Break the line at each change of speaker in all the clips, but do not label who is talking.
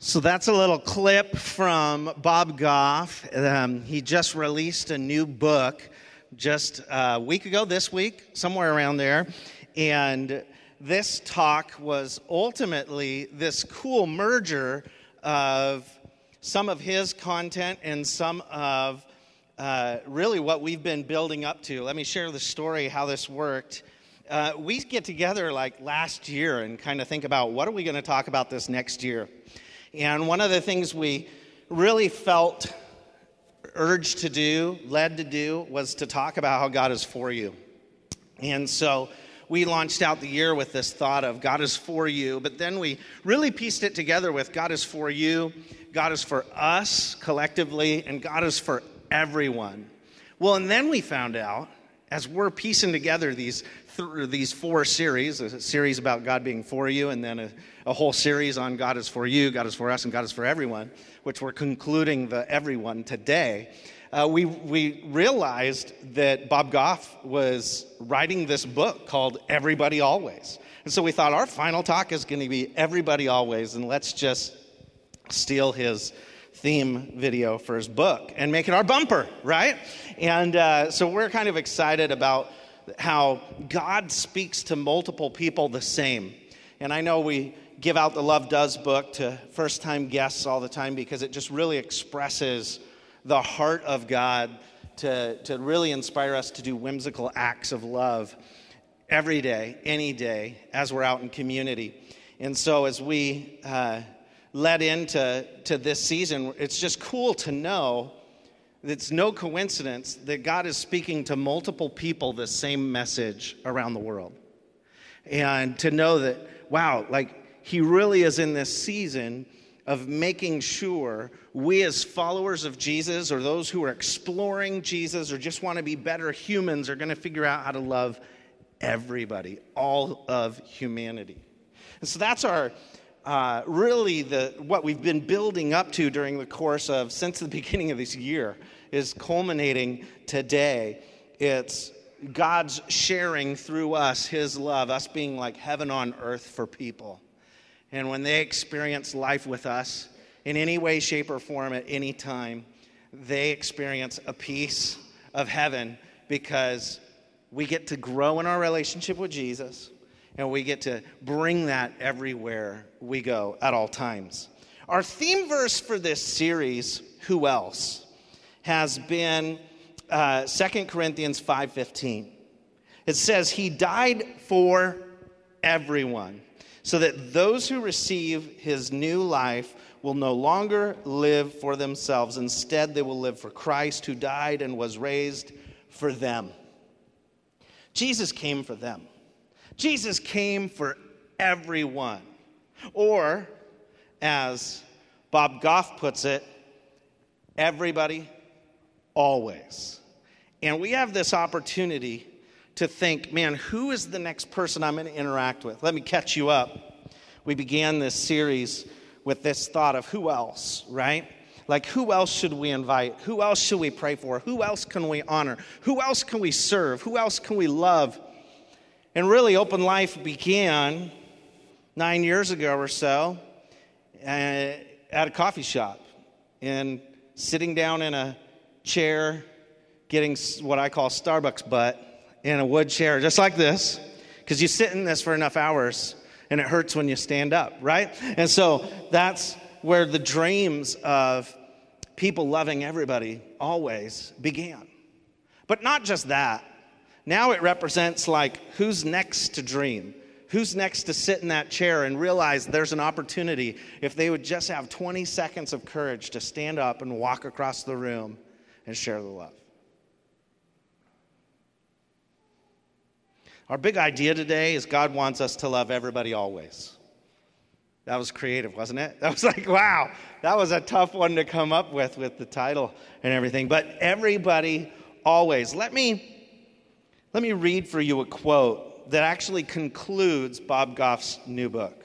So that's a little clip from Bob Goff. Um, he just released a new book just a week ago, this week, somewhere around there. And this talk was ultimately this cool merger of some of his content and some of uh, really what we've been building up to. Let me share the story how this worked. Uh, we get together like last year and kind of think about what are we going to talk about this next year. And one of the things we really felt urged to do, led to do, was to talk about how God is for you. And so we launched out the year with this thought of God is for you, but then we really pieced it together with God is for you, God is for us collectively, and God is for everyone. Well, and then we found out as we're piecing together these th- these four series, a series about God being for you, and then a, a whole series on God is for you, God is for us, and God is for everyone, which we're concluding the everyone today. Uh, we, we realized that Bob Goff was writing this book called Everybody Always. And so we thought our final talk is going to be Everybody Always, and let's just steal his theme video for his book and make it our bumper, right? And uh, so we're kind of excited about how God speaks to multiple people the same. And I know we give out the Love Does book to first time guests all the time because it just really expresses the heart of God to, to really inspire us to do whimsical acts of love every day, any day, as we're out in community. And so as we uh, led into to this season, it's just cool to know it's no coincidence that God is speaking to multiple people the same message around the world. And to know that, wow, like He really is in this season of making sure we, as followers of Jesus, or those who are exploring Jesus, or just want to be better humans, are going to figure out how to love everybody, all of humanity. And so that's our uh, really the what we've been building up to during the course of since the beginning of this year is culminating today. It's God's sharing through us His love, us being like heaven on earth for people. And when they experience life with us in any way, shape, or form at any time, they experience a piece of heaven because we get to grow in our relationship with Jesus and we get to bring that everywhere we go at all times. Our theme verse for this series, Who Else? has been uh, 2 Corinthians 5.15. It says, He died for everyone, so that those who receive his new life will no longer live for themselves. Instead, they will live for Christ, who died and was raised for them. Jesus came for them. Jesus came for everyone. Or, as Bob Goff puts it, everybody always. And we have this opportunity to think, man, who is the next person I'm going to interact with? Let me catch you up. We began this series with this thought of who else, right? Like, who else should we invite? Who else should we pray for? Who else can we honor? Who else can we serve? Who else can we love? And really, Open Life began nine years ago or so uh, at a coffee shop and sitting down in a chair, getting what I call Starbucks butt in a wood chair, just like this, because you sit in this for enough hours and it hurts when you stand up, right? And so that's where the dreams of people loving everybody always began. But not just that. Now it represents like who's next to dream? Who's next to sit in that chair and realize there's an opportunity if they would just have 20 seconds of courage to stand up and walk across the room and share the love. Our big idea today is God wants us to love everybody always. That was creative, wasn't it? That was like, wow, that was a tough one to come up with with the title and everything. But everybody always. Let me let me read for you a quote that actually concludes Bob Goff's new book.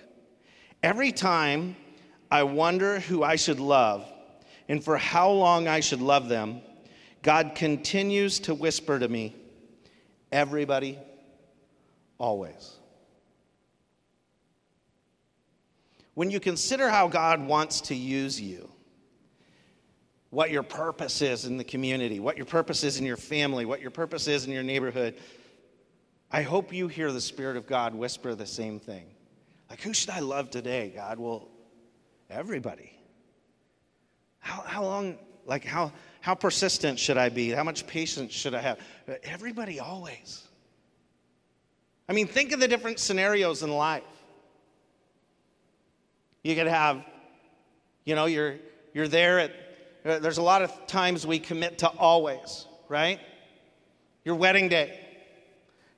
Every time I wonder who I should love and for how long I should love them, God continues to whisper to me, everybody, always. when you consider how God wants to use you, what your purpose is in the community, what your purpose is in your family, what your purpose is in your neighborhood, I hope you hear the Spirit of God whisper the same thing. Like, who should I love today, God? Well, everybody. How, how long, like, how, how persistent should I be? How much patience should I have? Everybody always. I mean, think of the different scenarios in life. You could have, you know, you're, you're there at, Uh, there's a lot of times we commit to always, right? Your wedding day.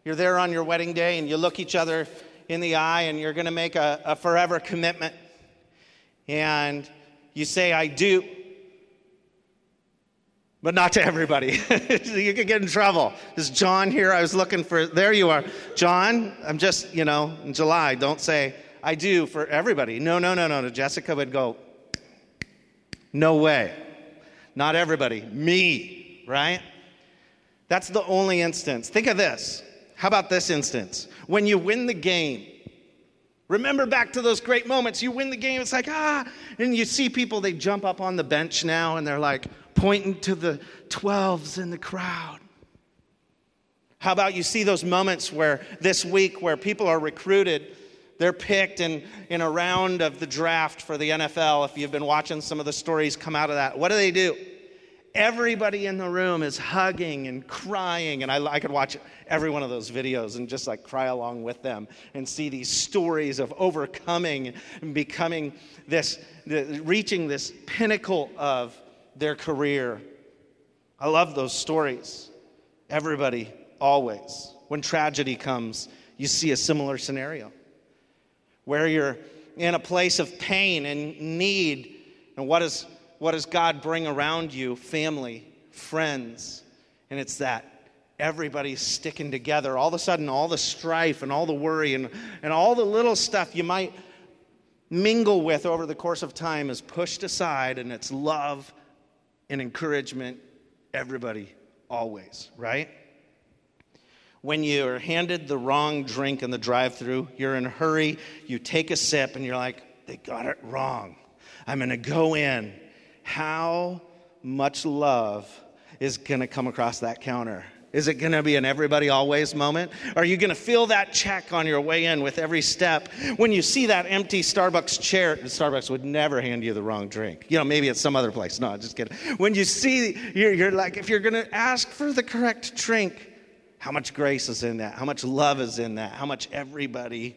You're there on your wedding day and you look each other in the eye and you're going to make a, a forever commitment. And you say, I do. But not to everybody. you could get in trouble. Is John here? I was looking for, there you are. John, I'm just, you know, in July, don't say, I do for everybody. No, no, no, no, no. Jessica would go, no way. Not everybody. Me, right? That's the only instance. Think of this. How about this instance? When you win the game, remember back to those great moments. You win the game, it's like, ah, and you see people, they jump up on the bench now and they're like pointing to the 12s in the crowd. How about you see those moments where this week where people are recruited, they're picked in, in a round of the draft for the NFL. If you've been watching some of the stories come out of that, what do they do? Everybody in the room is hugging and crying. And I, I could watch every one of those videos and just like cry along with them and see these stories of overcoming and becoming this, the, reaching this pinnacle of their career. I love those stories. Everybody, always. When tragedy comes, you see a similar scenario where you're in a place of pain and need. And what is what does God bring around you? Family, friends. And it's that everybody's sticking together. All of a sudden, all the strife and all the worry and, and all the little stuff you might mingle with over the course of time is pushed aside, and it's love and encouragement, everybody, always, right? When you're handed the wrong drink in the drive through, you're in a hurry, you take a sip, and you're like, they got it wrong. I'm going to go in how much love is going to come across that counter? Is it going to be an everybody always moment? Are you going to feel that check on your way in with every step? When you see that empty Starbucks chair, Starbucks would never hand you the wrong drink. You know, maybe it's some other place. No, just kidding. When you see, you're, you're like, if you're going to ask for the correct drink, how much grace is in that? How much love is in that? How much everybody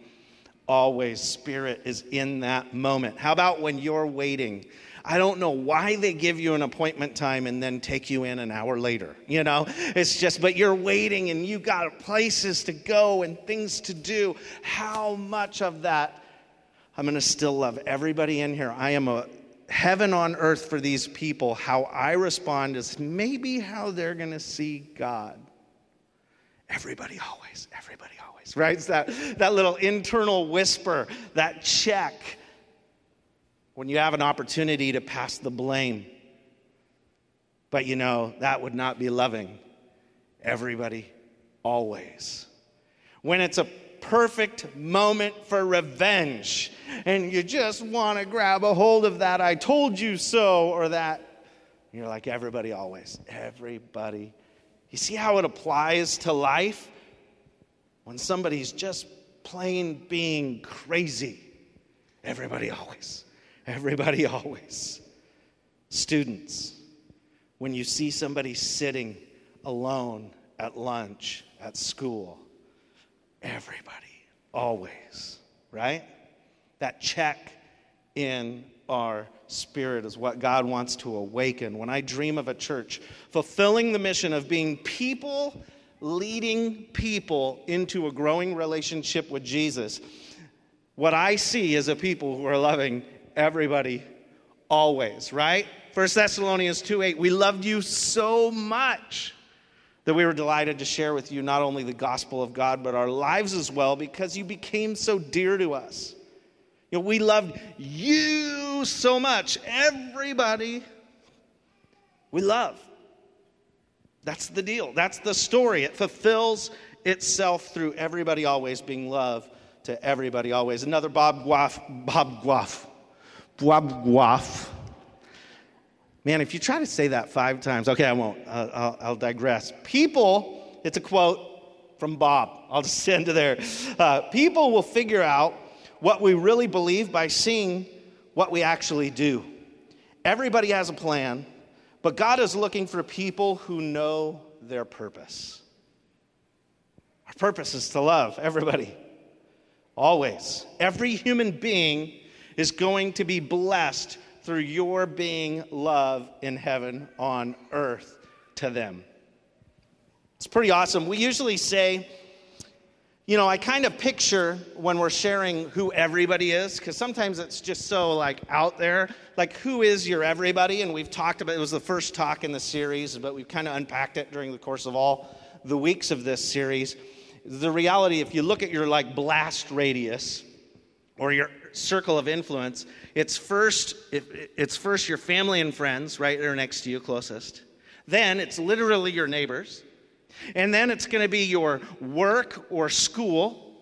always spirit is in that moment? How about when you're waiting? I don't know why they give you an appointment time and then take you in an hour later. You know, it's just, but you're waiting and you got places to go and things to do. How much of that? I'm going to still love everybody in here. I am a heaven on earth for these people. How I respond is maybe how they're going to see God. Everybody always, everybody always, right? It's that, that little internal whisper, that check when you have an opportunity to pass the blame. But you know, that would not be loving everybody always. When it's a perfect moment for revenge and you just want to grab a hold of that, I told you so, or that, you're like everybody always. Everybody. You see how it applies to life? When somebody's just plain being crazy, everybody always. Everybody always. Students, when you see somebody sitting alone at lunch, at school, everybody always, right? That check in our spirit is what God wants to awaken. When I dream of a church fulfilling the mission of being people leading people into a growing relationship with Jesus, what I see is a people who are loving everybody always, right? 1 Thessalonians 2 8, we loved you so much that we were delighted to share with you not only the gospel of God, but our lives as well, because you became so dear to us. You know, we loved you so much. Everybody we love. That's the deal. That's the story. It fulfills itself through everybody always being loved to everybody always. Another Bob Guaf, Bob Guaf, Bob Guaf. Man, if you try to say that five times, okay, I won't. Uh, I'll, I'll, digress. People, it's a quote from Bob. I'll just send to there. Uh, people will figure out what we really believe by seeing what we actually do. Everybody has a plan, but God is looking for people who know their purpose. Our purpose is to love everybody, always. Every human being is going to be blessed through your being love in heaven on earth to them. It's pretty awesome. We usually say, you know, I kind of picture when we're sharing who everybody is, because sometimes it's just so like out there. Like, who is your everybody? And we've talked about it was the first talk in the series, but we've kind of unpacked it during the course of all the weeks of this series. The reality, if you look at your like blast radius or your circle of influence, it's first it's first your family and friends, right? They're next to you, closest. Then it's literally your neighbors. And then it's going to be your work or school.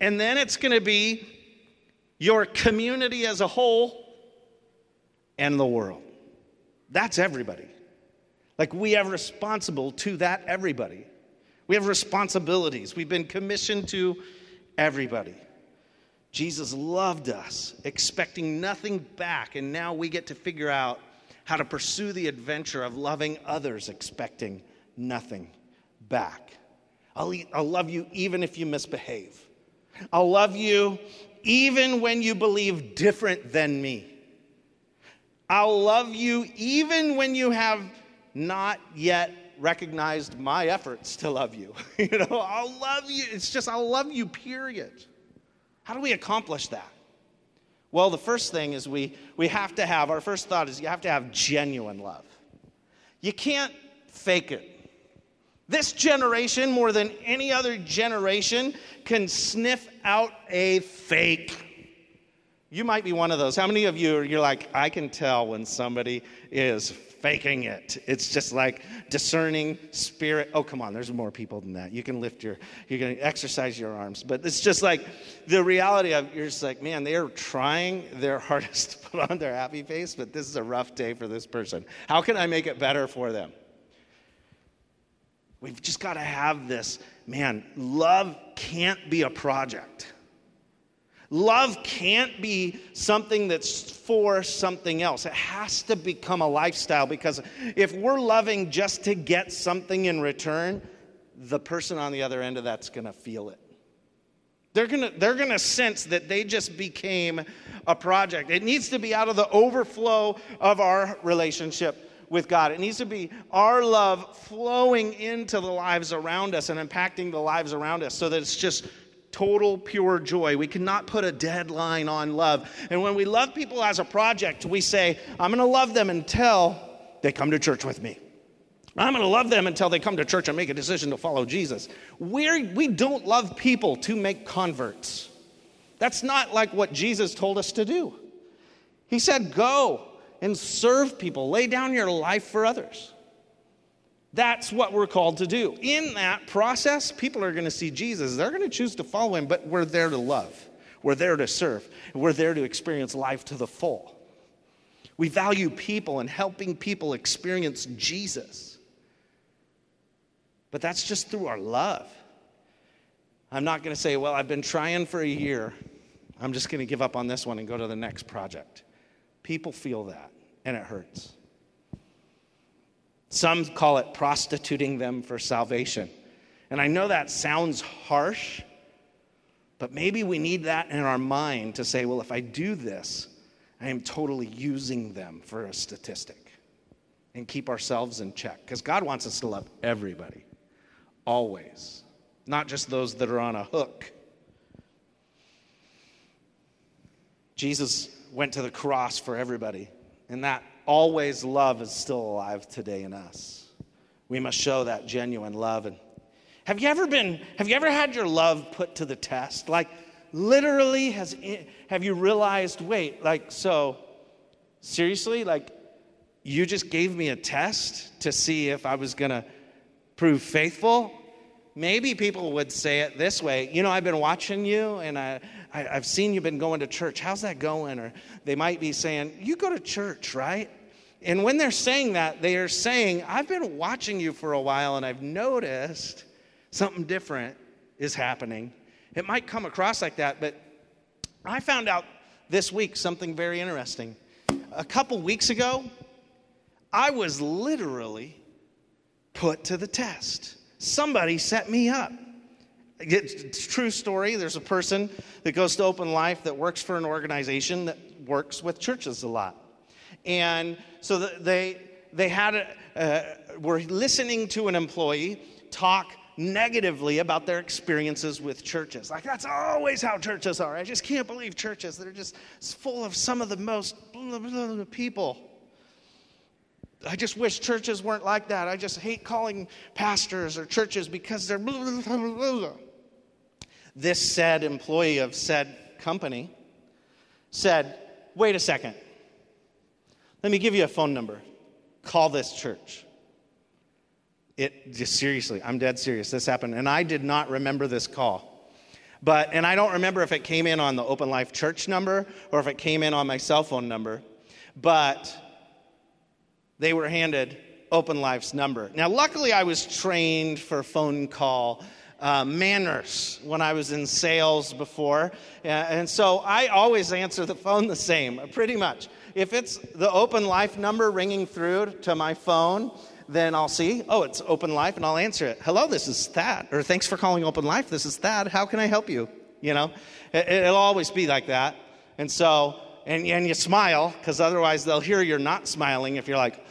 And then it's going to be your community as a whole and the world. That's everybody. Like we are responsible to that everybody. We have responsibilities. We've been commissioned to everybody. Jesus loved us, expecting nothing back, and now we get to figure out how to pursue the adventure of loving others, expecting nothing back. I'll, I'll love you even if you misbehave. I'll love you even when you believe different than me. I'll love you even when you have not yet recognized my efforts to love you. you know, I'll love you. It's just, I'll love you, period. How do we accomplish that? Well, the first thing is we, we have to have, our first thought is you have to have genuine love. You can't fake it. This generation, more than any other generation, can sniff out a fake. You might be one of those. How many of you are you're like, I can tell when somebody is faking it. It's just like discerning spirit. Oh, come on, there's more people than that. You can lift your, going to exercise your arms. But it's just like the reality of you're just like, man, they're trying their hardest to put on their happy face, but this is a rough day for this person. How can I make it better for them? We've just got to have this man, love can't be a project. Love can't be something that's for something else. It has to become a lifestyle because if we're loving just to get something in return, the person on the other end of that's going to feel it. They're going to they're going to sense that they just became a project. It needs to be out of the overflow of our relationship with God. It needs to be our love flowing into the lives around us and impacting the lives around us so that it's just total pure joy. We cannot put a deadline on love. And when we love people as a project, we say, I'm going to love them until they come to church with me. I'm going to love them until they come to church and make a decision to follow Jesus. We're, we don't love people to make converts. That's not like what Jesus told us to do. He said, Go and serve people, lay down your life for others. That's what we're called to do. In that process, people are going to see Jesus. They're going to choose to follow him, but we're there to love. We're there to serve. We're there to experience life to the full. We value people and helping people experience Jesus. But that's just through our love. I'm not going to say, well, I've been trying for a year. I'm just going to give up on this one and go to the next project. People feel that, and it hurts. Some call it prostituting them for salvation. And I know that sounds harsh, but maybe we need that in our mind to say, well, if I do this, I am totally using them for a statistic and keep ourselves in check. Because God wants us to love everybody, always, not just those that are on a hook. Jesus went to the cross for everybody. And that always love is still alive today in us. We must show that genuine love. And have you ever been, have you ever had your love put to the test? Like, literally, has, have you realized, wait, like, so, seriously, like, you just gave me a test to see if I was going to prove faithful? Maybe people would say it this way You know, I've been watching you and I, I, have seen you've been going to church. How's that going? Or they might be saying, You go to church, right? And when they're saying that, they are saying, I've been watching you for a while and I've noticed something different is happening. It might come across like that, but I found out this week something very interesting. A couple weeks ago, I was literally put to the test. Somebody set me up. It's true story. There's a person that goes to Open Life that works for an organization that works with churches a lot. And so they, they had a, uh, were listening to an employee talk negatively about their experiences with churches. Like, that's always how churches are. I just can't believe churches. They're just full of some of the most people. I just wish churches weren't like that. I just hate calling pastors or churches because they're. This said employee of said company said, Wait a second. Let me give you a phone number. Call this church. It just seriously, I'm dead serious. This happened. And I did not remember this call. But, and I don't remember if it came in on the Open Life Church number or if it came in on my cell phone number. But they were handed Open Life's number. Now, luckily, I was trained for phone call uh, manners when I was in sales before. And so I always answer the phone the same, pretty much. If it's the Open Life number ringing through to my phone, then I'll see, oh, it's Open Life, and I'll answer it. Hello, this is Thad. Or thanks for calling Open Life. This is Thad. How can I help you? You know, it, will always be like that. And so, and, and you smile, because otherwise they'll hear you're not smiling if you're like,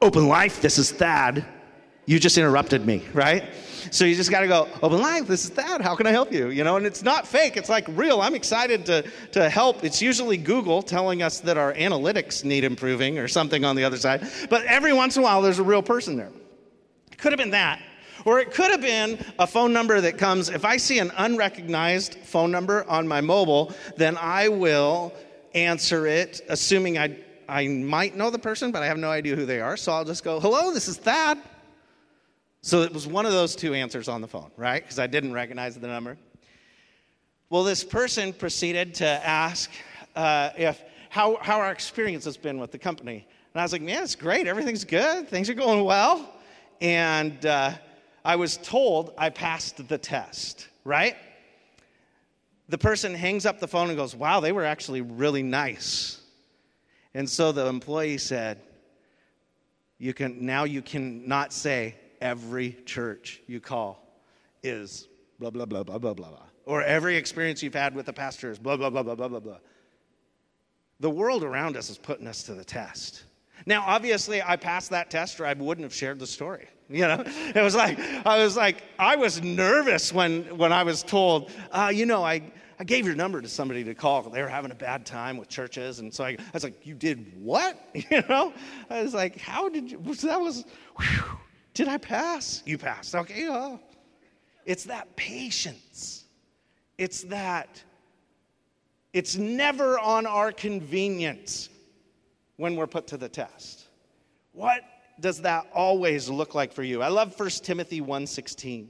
Open Life, this is Thad. You just interrupted me, right? So you just got to go, open life, this is Thad. How can I help you? You know, and it's not fake. It's like real. I'm excited to, to help. It's usually Google telling us that our analytics need improving or something on the other side. But every once in a while, there's a real person there. It could have been that. Or it could have been a phone number that comes, if I see an unrecognized phone number on my mobile, then I will answer it, assuming I, I might know the person, but I have no idea who they are. So I'll just go, hello, this is Thad. So it was one of those two answers on the phone, right? Because I didn't recognize the number. Well, this person proceeded to ask uh, if how, how our experience has been with the company. And I was like, man, it's great. Everything's good. Things are going well. And uh, I was told I passed the test, right? The person hangs up the phone and goes, wow, they were actually really nice. And so the employee said, you can now you cannot say every church you call is blah, blah, blah, blah, blah, blah, blah. Or every experience you've had with the pastor is blah, blah, blah, blah, blah, blah, blah. The world around us is putting us to the test. Now, obviously, I passed that test or I wouldn't have shared the story. You know, it was like, I was like, I was nervous when, when I was told, uh, you know, I, I gave your number to somebody to call. They were having a bad time with churches. And so I, I was like, you did what? You know, I was like, how did you, that was, whew. Did I pass? You passed. Okay. Oh. It's that patience. It's that. It's never on our convenience when we're put to the test. What does that always look like for you? I love 1 Timothy 1:16.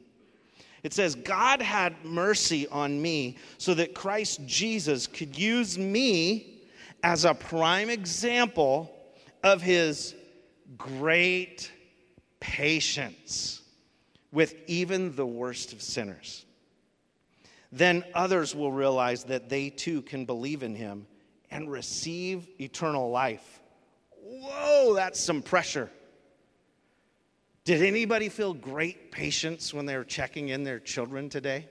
It says, God had mercy on me so that Christ Jesus could use me as a prime example of his great patience with even the worst of sinners. Then others will realize that they too can believe in him and receive eternal life. Whoa, that's some pressure. Did anybody feel great patience when they were checking in their children today?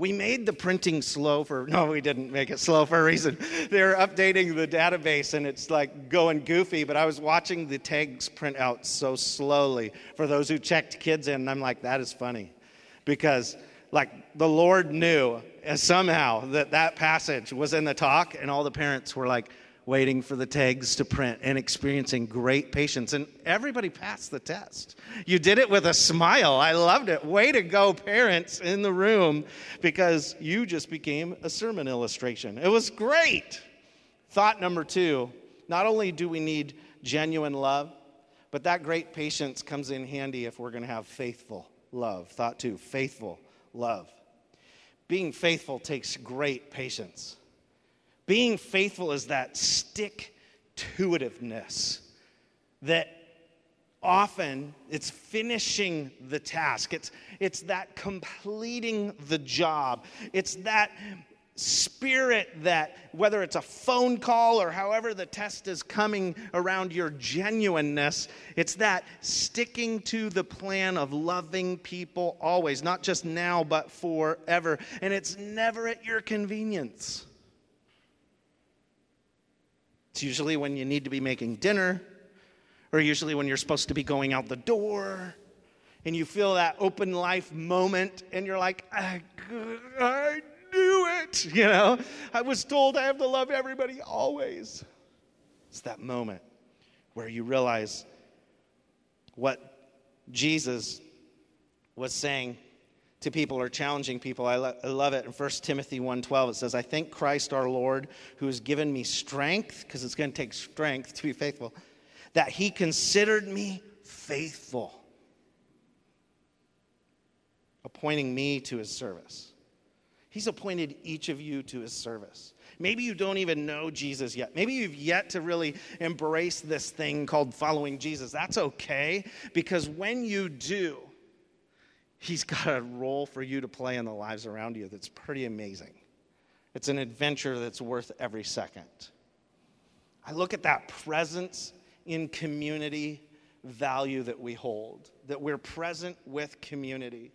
We made the printing slow for, no, we didn't make it slow for a reason. They're updating the database and it's like going goofy, but I was watching the tags print out so slowly for those who checked kids in, and I'm like, that is funny. Because, like, the Lord knew uh, somehow that that passage was in the talk, and all the parents were like, waiting for the tags to print and experiencing great patience. And everybody passed the test. You did it with a smile. I loved it. Way to go, parents in the room, because you just became a sermon illustration. It was great. Thought number two not only do we need genuine love, but that great patience comes in handy if we're going to have faithful love. Thought two, faithful love. Being faithful takes great patience. Being faithful is that stick to itiveness that often it's finishing the task. It's, it's that completing the job. It's that spirit that, whether it's a phone call or however the test is coming around your genuineness, it's that sticking to the plan of loving people always, not just now, but forever. And it's never at your convenience. It's usually when you need to be making dinner, or usually when you're supposed to be going out the door, and you feel that open life moment, and you're like, I, I knew it. You know, I was told I have to love everybody always. It's that moment where you realize what Jesus was saying to people or challenging people. I, lo- I love it. In 1 Timothy 1.12, it says, I thank Christ our Lord who has given me strength, because it's going to take strength to be faithful, that he considered me faithful, appointing me to his service. He's appointed each of you to his service. Maybe you don't even know Jesus yet. Maybe you've yet to really embrace this thing called following Jesus. That's okay because when you do, he's got a role for you to play in the lives around you that's pretty amazing. It's an adventure that's worth every second. I look at that presence in community value that we hold, that we're present with community.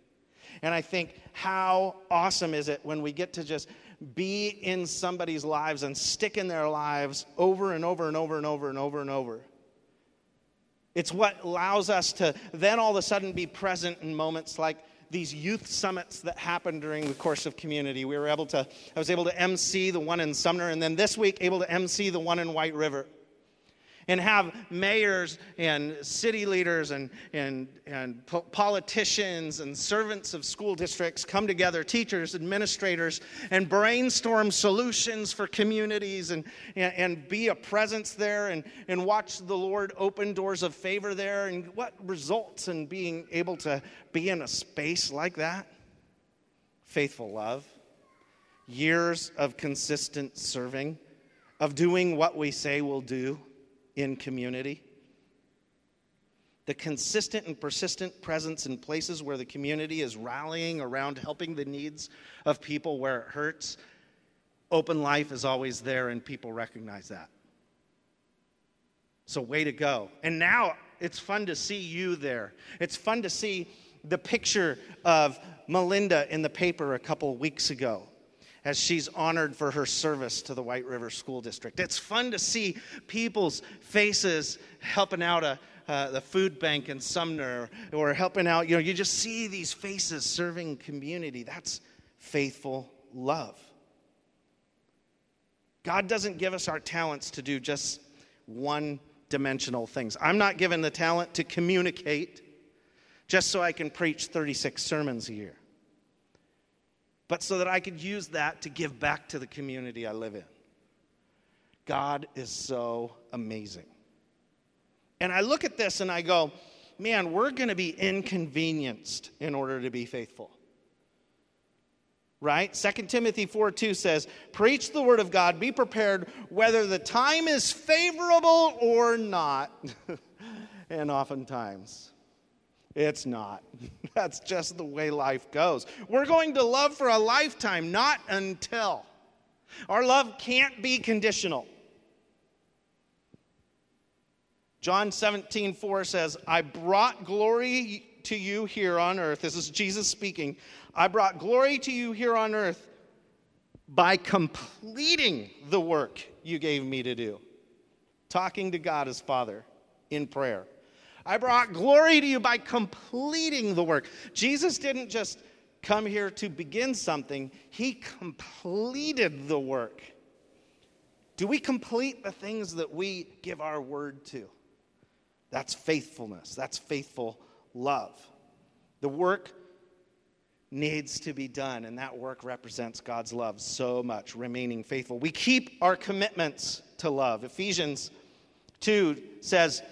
And I think, how awesome is it when we get to just be in somebody's lives and stick in their lives over and over and over and over and over and over. It's what allows us to then all of a sudden be present in moments like these youth summits that happened during the course of community. We were able to, I was able to MC the one in Sumner, and then this week able to MC the one in White River and have mayors and city leaders and, and, and po- politicians and servants of school districts come together, teachers, administrators, and brainstorm solutions for communities and, and, and be a presence there and, and watch the Lord open doors of favor there. And what results in being able to be in a space like that? Faithful love, years of consistent serving, of doing what we say we'll do in community. The consistent and persistent presence in places where the community is rallying around helping the needs of people where it hurts. Open life is always there, and people recognize that. So, way to go. And now it's fun to see you there. It's fun to see the picture of Melinda in the paper a couple weeks ago as she's honored for her service to the White River School District. It's fun to see people's faces helping out a, uh, the food bank in Sumner or helping out. You know, you just see these faces serving community. That's faithful love. God doesn't give us our talents to do just one dimensional things. I'm not given the talent to communicate just so I can preach 36 sermons a year but so that I could use that to give back to the community I live in. God is so amazing. And I look at this and I go, man, we're going to be inconvenienced in order to be faithful. Right? 2 Timothy 4 2 says, Preach the word of God, be prepared whether the time is favorable or not. and oftentimes, it's not. That's just the way life goes. We're going to love for a lifetime, not until. Our love can't be conditional. John 17, 4 says, I brought glory to you here on earth. This is Jesus speaking. I brought glory to you here on earth by completing the work you gave me to do. Talking to God as Father in prayer. I brought glory to you by completing the work. Jesus didn't just come here to begin something, He completed the work. Do we complete the things that we give our word to? That's faithfulness. That's faithful love. The work needs to be done, and that work represents God's love so much, remaining faithful. We keep our commitments to love. Ephesians 2 says,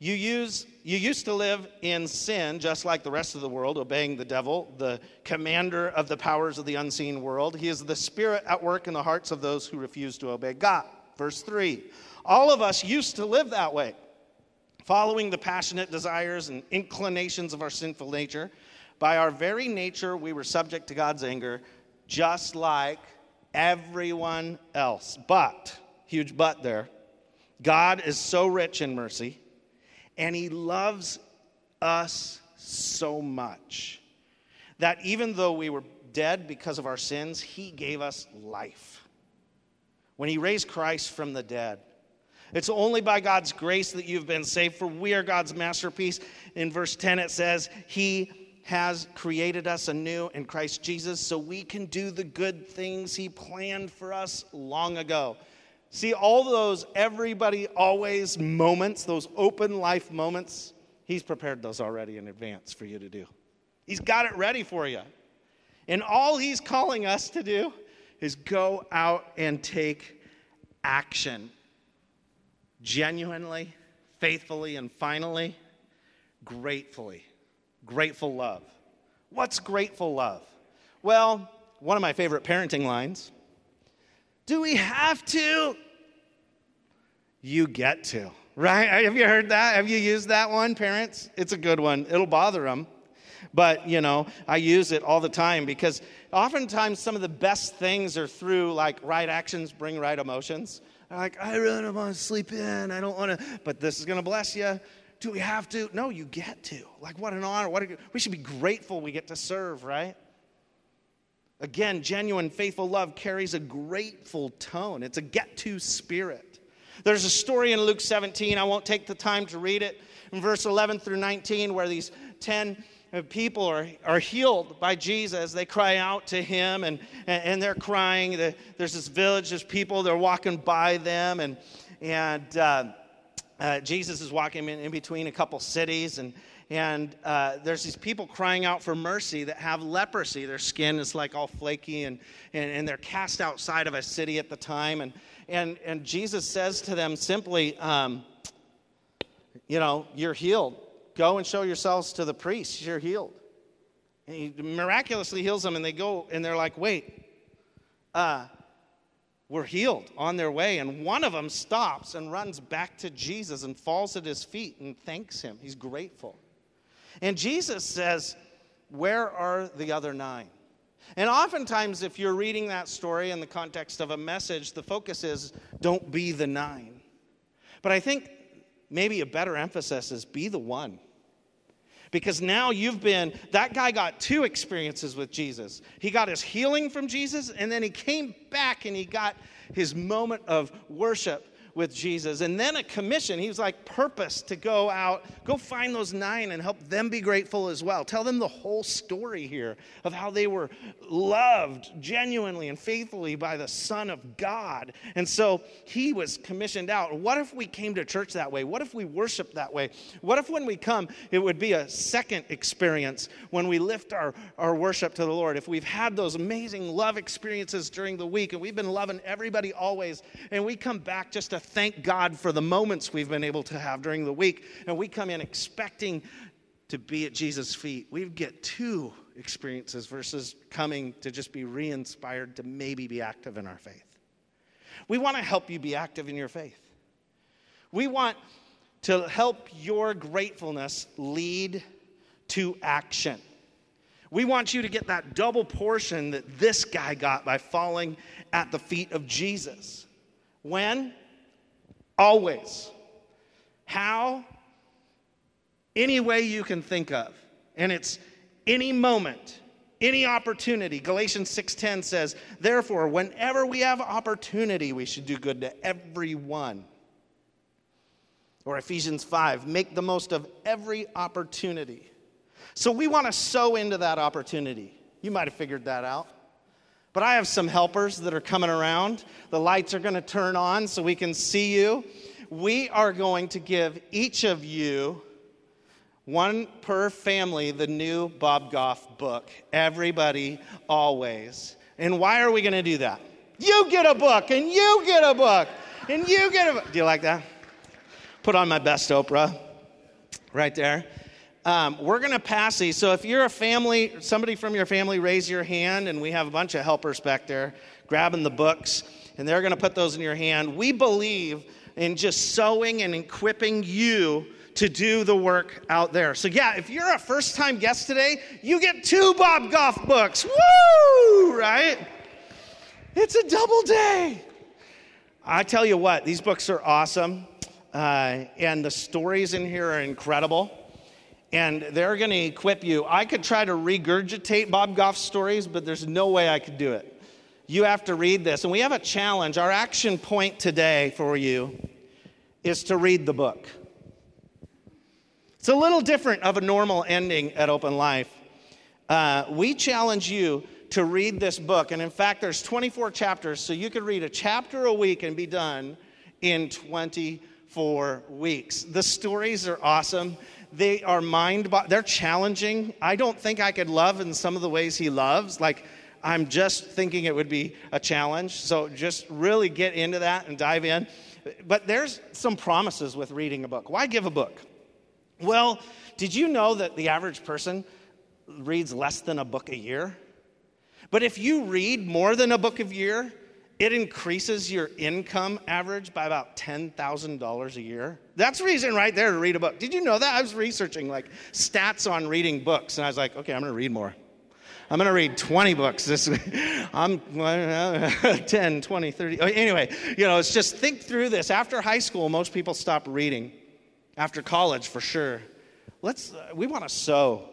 You, use, you used to live in sin just like the rest of the world, obeying the devil, the commander of the powers of the unseen world. He is the spirit at work in the hearts of those who refuse to obey God. Verse 3 All of us used to live that way, following the passionate desires and inclinations of our sinful nature. By our very nature, we were subject to God's anger, just like everyone else. But, huge but there, God is so rich in mercy and he loves us so much that even though we were dead because of our sins, he gave us life. When he raised Christ from the dead, it's only by God's grace that you've been saved, for we are God's masterpiece. In verse 10, it says, He has created us anew in Christ Jesus so we can do the good things He planned for us long ago. See, all those everybody always moments, those open life moments, He's prepared those already in advance for you to do. He's got it ready for you. And all He's calling us to do is go out and take action genuinely, faithfully, and finally, gratefully. Grateful love. What's grateful love? Well, one of my favorite parenting lines do we have to? You get to, right? Have you heard that? Have you used that one, parents? It's a good one. It'll bother them. But, you know, I use it all the time because oftentimes some of the best things are through like right actions bring right emotions. Like, I really don't want to sleep in. I don't want to, but this is going to bless you. Do we have to? No, you get to. Like, what an honor. What a, we should be grateful we get to serve, right? Again, genuine, faithful love carries a grateful tone. It's a get to spirit. There's a story in Luke 17. I won't take the time to read it. In verse 11 through 19, where these 10 people are, are healed by Jesus. They cry out to him and, and they're crying. There's this village, there's people, they're walking by them, and, and uh, uh, Jesus is walking in, in between a couple cities, and, and uh, there's these people crying out for mercy that have leprosy. Their skin is like all flaky, and, and, and they're cast outside of a city at the time. And, and, and Jesus says to them simply, um, You know, you're healed. Go and show yourselves to the priests. You're healed. And he miraculously heals them, and they go and they're like, Wait, uh, we're healed on their way. And one of them stops and runs back to Jesus and falls at his feet and thanks him. He's grateful. And Jesus says, Where are the other nine? And oftentimes, if you're reading that story in the context of a message, the focus is don't be the nine. But I think maybe a better emphasis is be the one. Because now you've been, that guy got two experiences with Jesus. He got his healing from Jesus, and then he came back and he got his moment of worship with Jesus. And then a commission. He was like, purpose to go out, go find those nine and help them be grateful as well. Tell them the whole story here of how they were loved genuinely and faithfully by the Son of God. And so he was commissioned out. What if we came to church that way? What if we worshiped that way? What if when we come, it would be a second experience when we lift our, our worship to the Lord? If we've had those amazing love experiences during the week and we've been loving everybody always, and we come back just to thank God for the moments we've been able to have during the week. And we come in expecting to be at Jesus' feet. We get two experiences versus coming to just be re inspired to maybe be active in our faith. We want to help you be active in your faith. We want to help your gratefulness lead to action. We want you to get that double portion that this guy got by falling at the feet of Jesus. When? Always. How? Any way you can think of. And it's any moment, any opportunity. Galatians 6:10 says, "Therefore, whenever we have opportunity, we should do good to everyone." Or Ephesians 5, make the most of every opportunity. So we want to sow into that opportunity. You might have figured that out. But I have some helpers that are coming around. The lights are going to turn on so we can see you. We are going to give each of you one per family the new Bob Goff book. Everybody, always. And why are we going to do that? You get a book, and you get a book, and you get a book. Do you like that? Put on my best Oprah. right there. Um, we're going to pass these. So if you're a family, somebody from your family, raise your hand, and we have a bunch of helpers back there grabbing the books, and they're going to put those in your hand. We believe in just sowing and equipping you to do the work out there. So, yeah, if you're a first time guest today, you get two Bob Goff books. Woo! Right? It's a double day. I tell you what, these books are awesome, uh, and the stories in here are incredible. And they're going to equip you. I could try to regurgitate Bob Goff's stories, but there's no way I could do it. You have to read this. And we have a challenge. Our action point today for you is to read the book. It's a little different of a normal ending at Open Life. Uh, we challenge you to read this book. And in fact, there's 24 chapters, so you could read a chapter a week and be done in 24 weeks. The stories are awesome. They are mind, they're challenging. I don't think I could love in some of the ways he loves. Like, I'm just thinking it would be a challenge. So just really get into that and dive in. But there's some promises with reading a book. Why give a book? Well, did you know that the average person reads less than a book a year? But if you read more than a book a year, it increases your income average by about $10,000 a year. That's reason right there to read a book. Did you know that? I was researching like stats on reading books, and I was like, okay, I'm to read more. I'm to read 20 books this week. I'm 10, 20, 30. Anyway, you know, it's just think through this. After high school, most people stop reading. After college, for sure. Let's, uh, we want to sow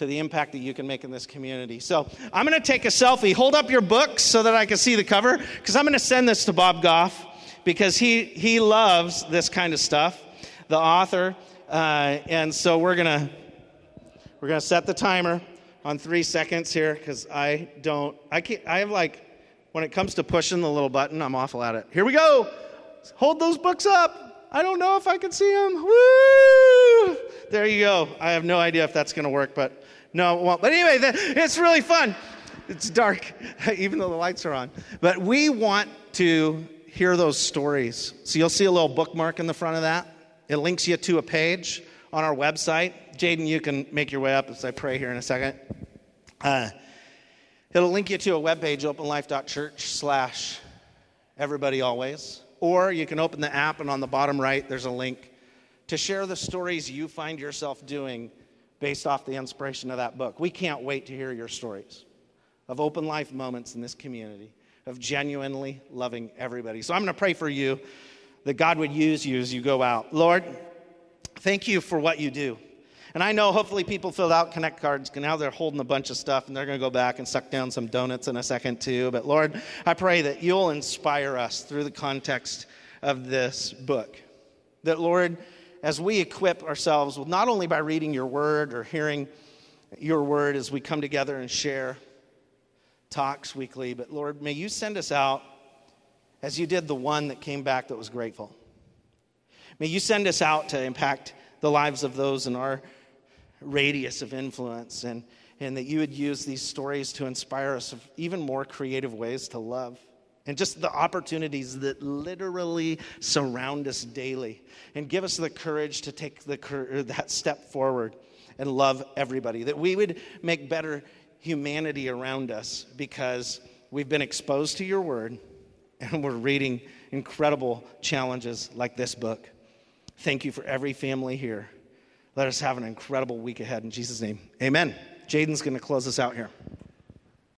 to the impact that you can make in this community. So I'm going to take a selfie. Hold up your books so that I can see the cover, because I'm going to send this to Bob Goff because he he loves this kind of stuff, the author. Uh, and so we're gonna we're gonna set the timer on three seconds here because I don't I can't I have like when it comes to pushing the little button I'm awful at it. Here we go. Hold those books up. I don't know if I can see them. Woo! There you go. I have no idea if that's going to work, but no, it won't. But anyway, it's really fun. It's dark, even though the lights are on. But we want to hear those stories. So you'll see a little bookmark in the front of that. It links you to a page on our website. Jaden, you can make your way up as I pray here in a second. Uh, it'll link you to a webpage, openlife.church slash everybody always. Or you can open the app, and on the bottom right, there's a link to share the stories you find yourself doing based off the inspiration of that book. We can't wait to hear your stories of open life moments in this community, of genuinely loving everybody. So I'm going to pray for you that God would use you as you go out. Lord, thank you for what you do. And I know hopefully people filled out connect cards. Now they're holding a bunch of stuff and they're going to go back and suck down some donuts in a second too. But Lord, I pray that you'll inspire us through the context of this book. That, Lord, as we equip ourselves, not only by reading your word or hearing your word as we come together and share talks weekly, but Lord, may you send us out as you did the one that came back that was grateful. May you send us out to impact the lives of those in our radius of influence, and, and that you would use these stories to inspire us of even more creative ways to love and just the opportunities that literally surround us daily. And give us the courage to take the, that step forward and love everybody that we would make better humanity around us because we've been exposed to your word and we're reading incredible challenges like this book. Thank you for every family here. Let us have an incredible week ahead. In jesus name amen. Jaden's going to close us out here